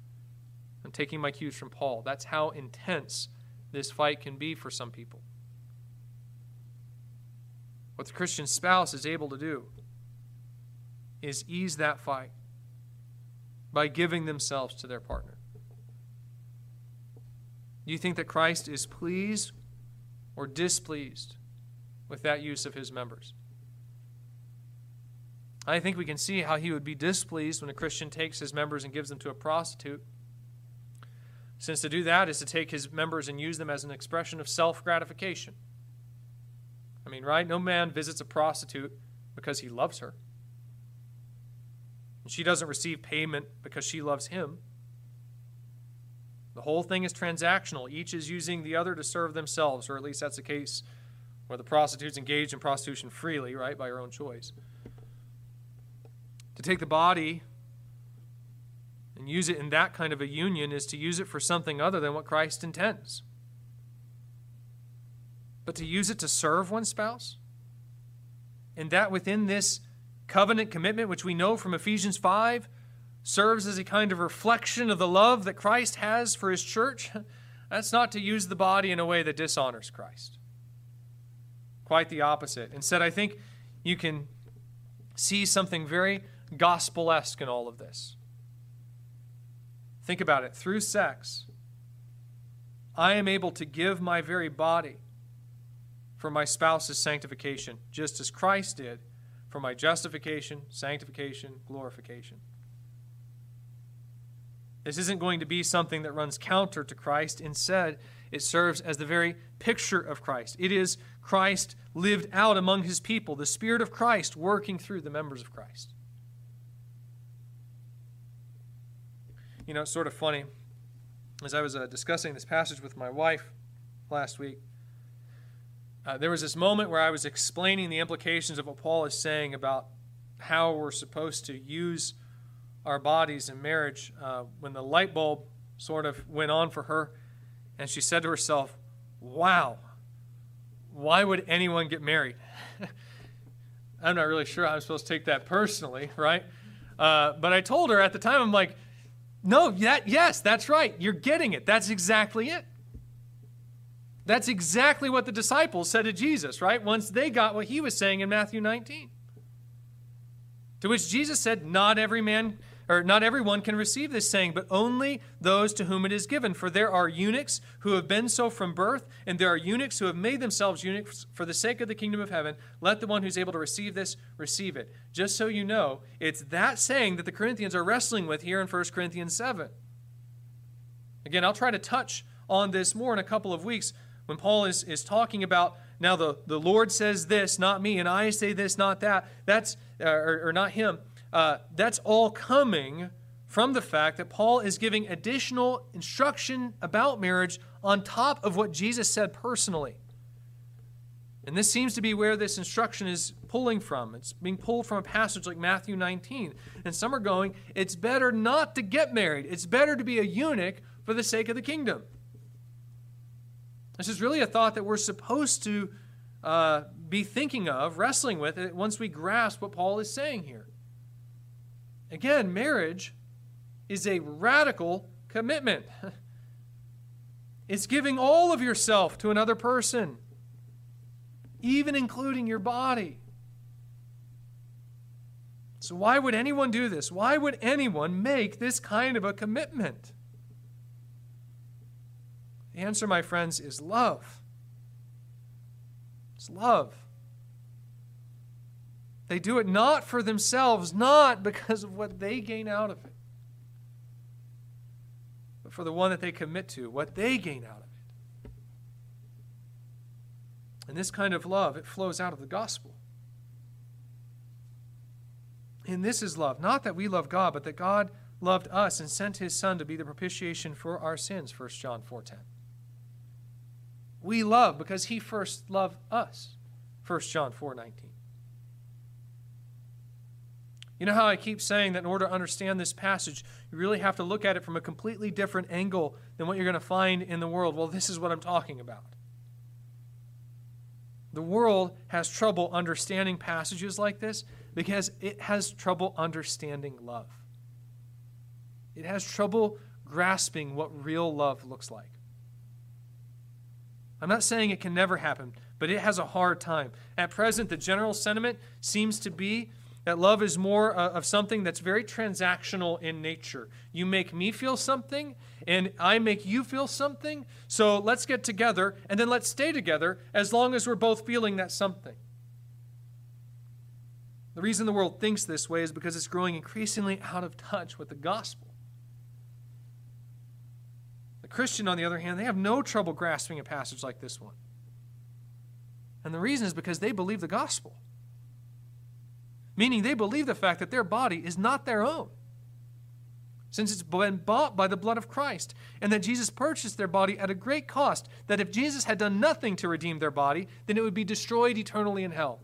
I'm taking my cues from Paul. That's how intense this fight can be for some people. What the Christian spouse is able to do is ease that fight by giving themselves to their partner. Do you think that Christ is pleased or displeased with that use of his members? I think we can see how he would be displeased when a Christian takes his members and gives them to a prostitute. Since to do that is to take his members and use them as an expression of self gratification. I mean, right? No man visits a prostitute because he loves her. And she doesn't receive payment because she loves him. The whole thing is transactional. Each is using the other to serve themselves, or at least that's the case where the prostitutes engage in prostitution freely, right, by her own choice. To take the body and use it in that kind of a union is to use it for something other than what Christ intends. But to use it to serve one spouse, and that within this covenant commitment, which we know from Ephesians 5, serves as a kind of reflection of the love that Christ has for his church, <laughs> that's not to use the body in a way that dishonors Christ. Quite the opposite. Instead, I think you can see something very gospel esque in all of this. Think about it. Through sex, I am able to give my very body for my spouse's sanctification, just as Christ did for my justification, sanctification, glorification. This isn't going to be something that runs counter to Christ. Instead, it serves as the very picture of Christ. It is Christ lived out among his people, the Spirit of Christ working through the members of Christ. You know, it's sort of funny. As I was uh, discussing this passage with my wife last week, uh, there was this moment where I was explaining the implications of what Paul is saying about how we're supposed to use our bodies in marriage uh, when the light bulb sort of went on for her. And she said to herself, Wow, why would anyone get married? <laughs> I'm not really sure I'm supposed to take that personally, right? Uh, but I told her at the time, I'm like, no, that, yes, that's right. You're getting it. That's exactly it. That's exactly what the disciples said to Jesus, right? Once they got what he was saying in Matthew 19. To which Jesus said, Not every man or not everyone can receive this saying, but only those to whom it is given. For there are eunuchs who have been so from birth, and there are eunuchs who have made themselves eunuchs for the sake of the kingdom of heaven. Let the one who's able to receive this receive it. Just so you know, it's that saying that the Corinthians are wrestling with here in 1 Corinthians 7. Again, I'll try to touch on this more in a couple of weeks when Paul is, is talking about now the, the Lord says this, not me, and I say this, not that. That's uh, or, or not him uh, that's all coming from the fact that Paul is giving additional instruction about marriage on top of what Jesus said personally. And this seems to be where this instruction is pulling from. It's being pulled from a passage like Matthew 19. And some are going, it's better not to get married. It's better to be a eunuch for the sake of the kingdom. This is really a thought that we're supposed to uh, be thinking of, wrestling with, once we grasp what Paul is saying here. Again, marriage is a radical commitment. <laughs> It's giving all of yourself to another person, even including your body. So, why would anyone do this? Why would anyone make this kind of a commitment? The answer, my friends, is love. It's love. They do it not for themselves, not because of what they gain out of it, but for the one that they commit to, what they gain out of it. And this kind of love, it flows out of the gospel. And this is love, not that we love God, but that God loved us and sent his son to be the propitiation for our sins, 1 John 4:10. We love because he first loved us, 1 John 4:19. You know how I keep saying that in order to understand this passage, you really have to look at it from a completely different angle than what you're going to find in the world? Well, this is what I'm talking about. The world has trouble understanding passages like this because it has trouble understanding love. It has trouble grasping what real love looks like. I'm not saying it can never happen, but it has a hard time. At present, the general sentiment seems to be that love is more uh, of something that's very transactional in nature. You make me feel something, and I make you feel something. So let's get together, and then let's stay together as long as we're both feeling that something. The reason the world thinks this way is because it's growing increasingly out of touch with the gospel. The Christian, on the other hand, they have no trouble grasping a passage like this one. And the reason is because they believe the gospel meaning they believe the fact that their body is not their own, since it's been bought by the blood of Christ, and that Jesus purchased their body at a great cost, that if Jesus had done nothing to redeem their body, then it would be destroyed eternally in hell.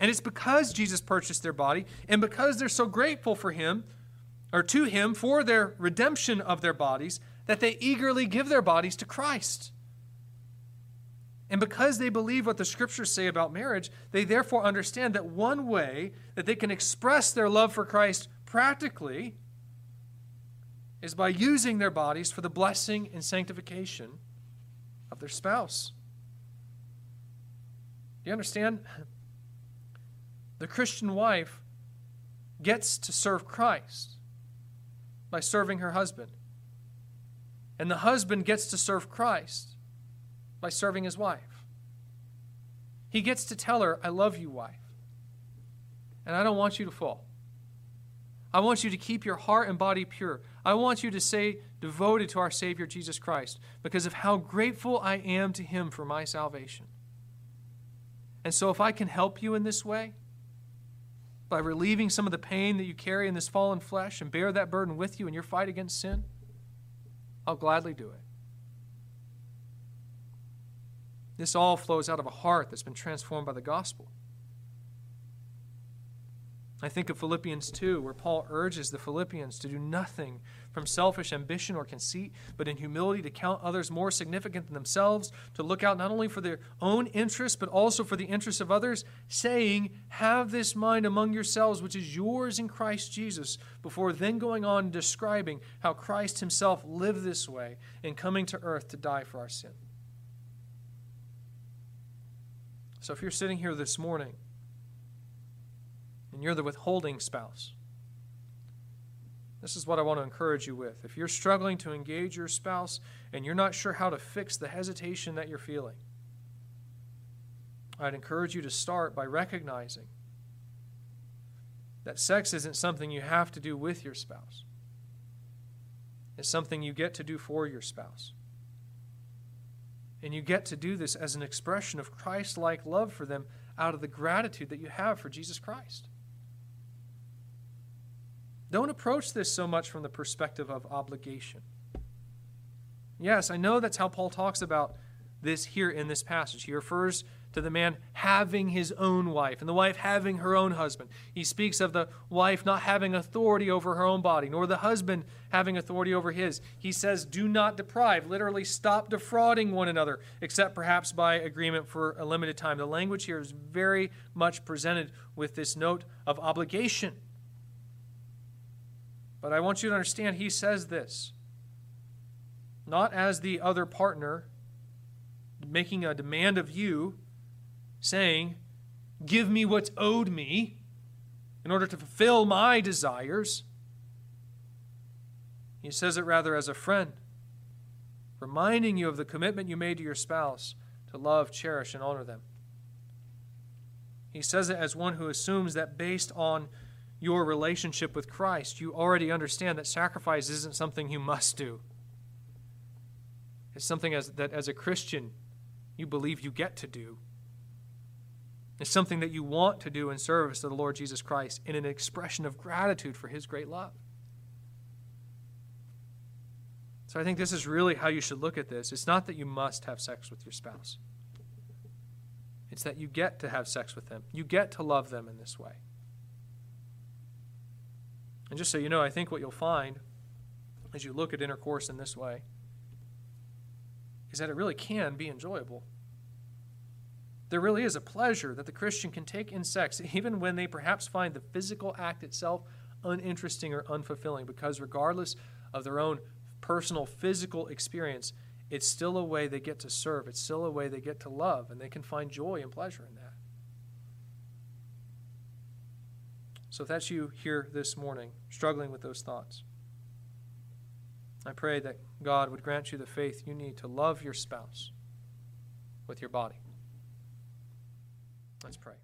And it's because Jesus purchased their body, and because they're so grateful for Him, or to Him, for their redemption of their bodies, that they eagerly give their bodies to Christ. And because they believe what the scriptures say about marriage, they therefore understand that one way that they can express their love for Christ practically is by using their bodies for the blessing and sanctification of their spouse. Do you understand? The Christian wife gets to serve Christ by serving her husband. And the husband gets to serve Christ by serving his wife. He gets to tell her, I love you, wife. And I don't want you to fall. I want you to keep your heart and body pure. I want you to stay devoted to our Savior Jesus Christ because of how grateful I am to Him for my salvation. And so, if I can help you in this way, by relieving some of the pain that you carry in this fallen flesh and bear that burden with you in your fight against sin, I'll gladly do it. This all flows out of a heart that's been transformed by the gospel. I think of Philippians 2, where Paul urges the Philippians to do nothing from selfish ambition or conceit, but in humility to count others more significant than themselves, to look out not only for their own interests, but also for the interests of others, saying, Have this mind among yourselves, which is yours in Christ Jesus, before then going on describing how Christ himself lived this way in coming to earth to die for our sin. So if you're sitting here this morning, and you're the withholding spouse. This is what I want to encourage you with. If you're struggling to engage your spouse and you're not sure how to fix the hesitation that you're feeling, I'd encourage you to start by recognizing that sex isn't something you have to do with your spouse, it's something you get to do for your spouse. And you get to do this as an expression of Christ like love for them out of the gratitude that you have for Jesus Christ. Don't approach this so much from the perspective of obligation. Yes, I know that's how Paul talks about this here in this passage. He refers to the man having his own wife and the wife having her own husband. He speaks of the wife not having authority over her own body, nor the husband having authority over his. He says, Do not deprive, literally, stop defrauding one another, except perhaps by agreement for a limited time. The language here is very much presented with this note of obligation. But I want you to understand he says this not as the other partner making a demand of you, saying, Give me what's owed me in order to fulfill my desires. He says it rather as a friend, reminding you of the commitment you made to your spouse to love, cherish, and honor them. He says it as one who assumes that based on your relationship with Christ, you already understand that sacrifice isn't something you must do. It's something as, that as a Christian you believe you get to do. It's something that you want to do in service to the Lord Jesus Christ in an expression of gratitude for his great love. So I think this is really how you should look at this. It's not that you must have sex with your spouse. It's that you get to have sex with them. You get to love them in this way. And just so you know, I think what you'll find as you look at intercourse in this way is that it really can be enjoyable. There really is a pleasure that the Christian can take in sex, <laughs> even when they perhaps find the physical act itself uninteresting or unfulfilling, because regardless of their own personal physical experience, it's still a way they get to serve. It's still a way they get to love, and they can find joy and pleasure in that. So if that's you here this morning, struggling with those thoughts, I pray that God would grant you the faith you need to love your spouse with your body. Let's pray.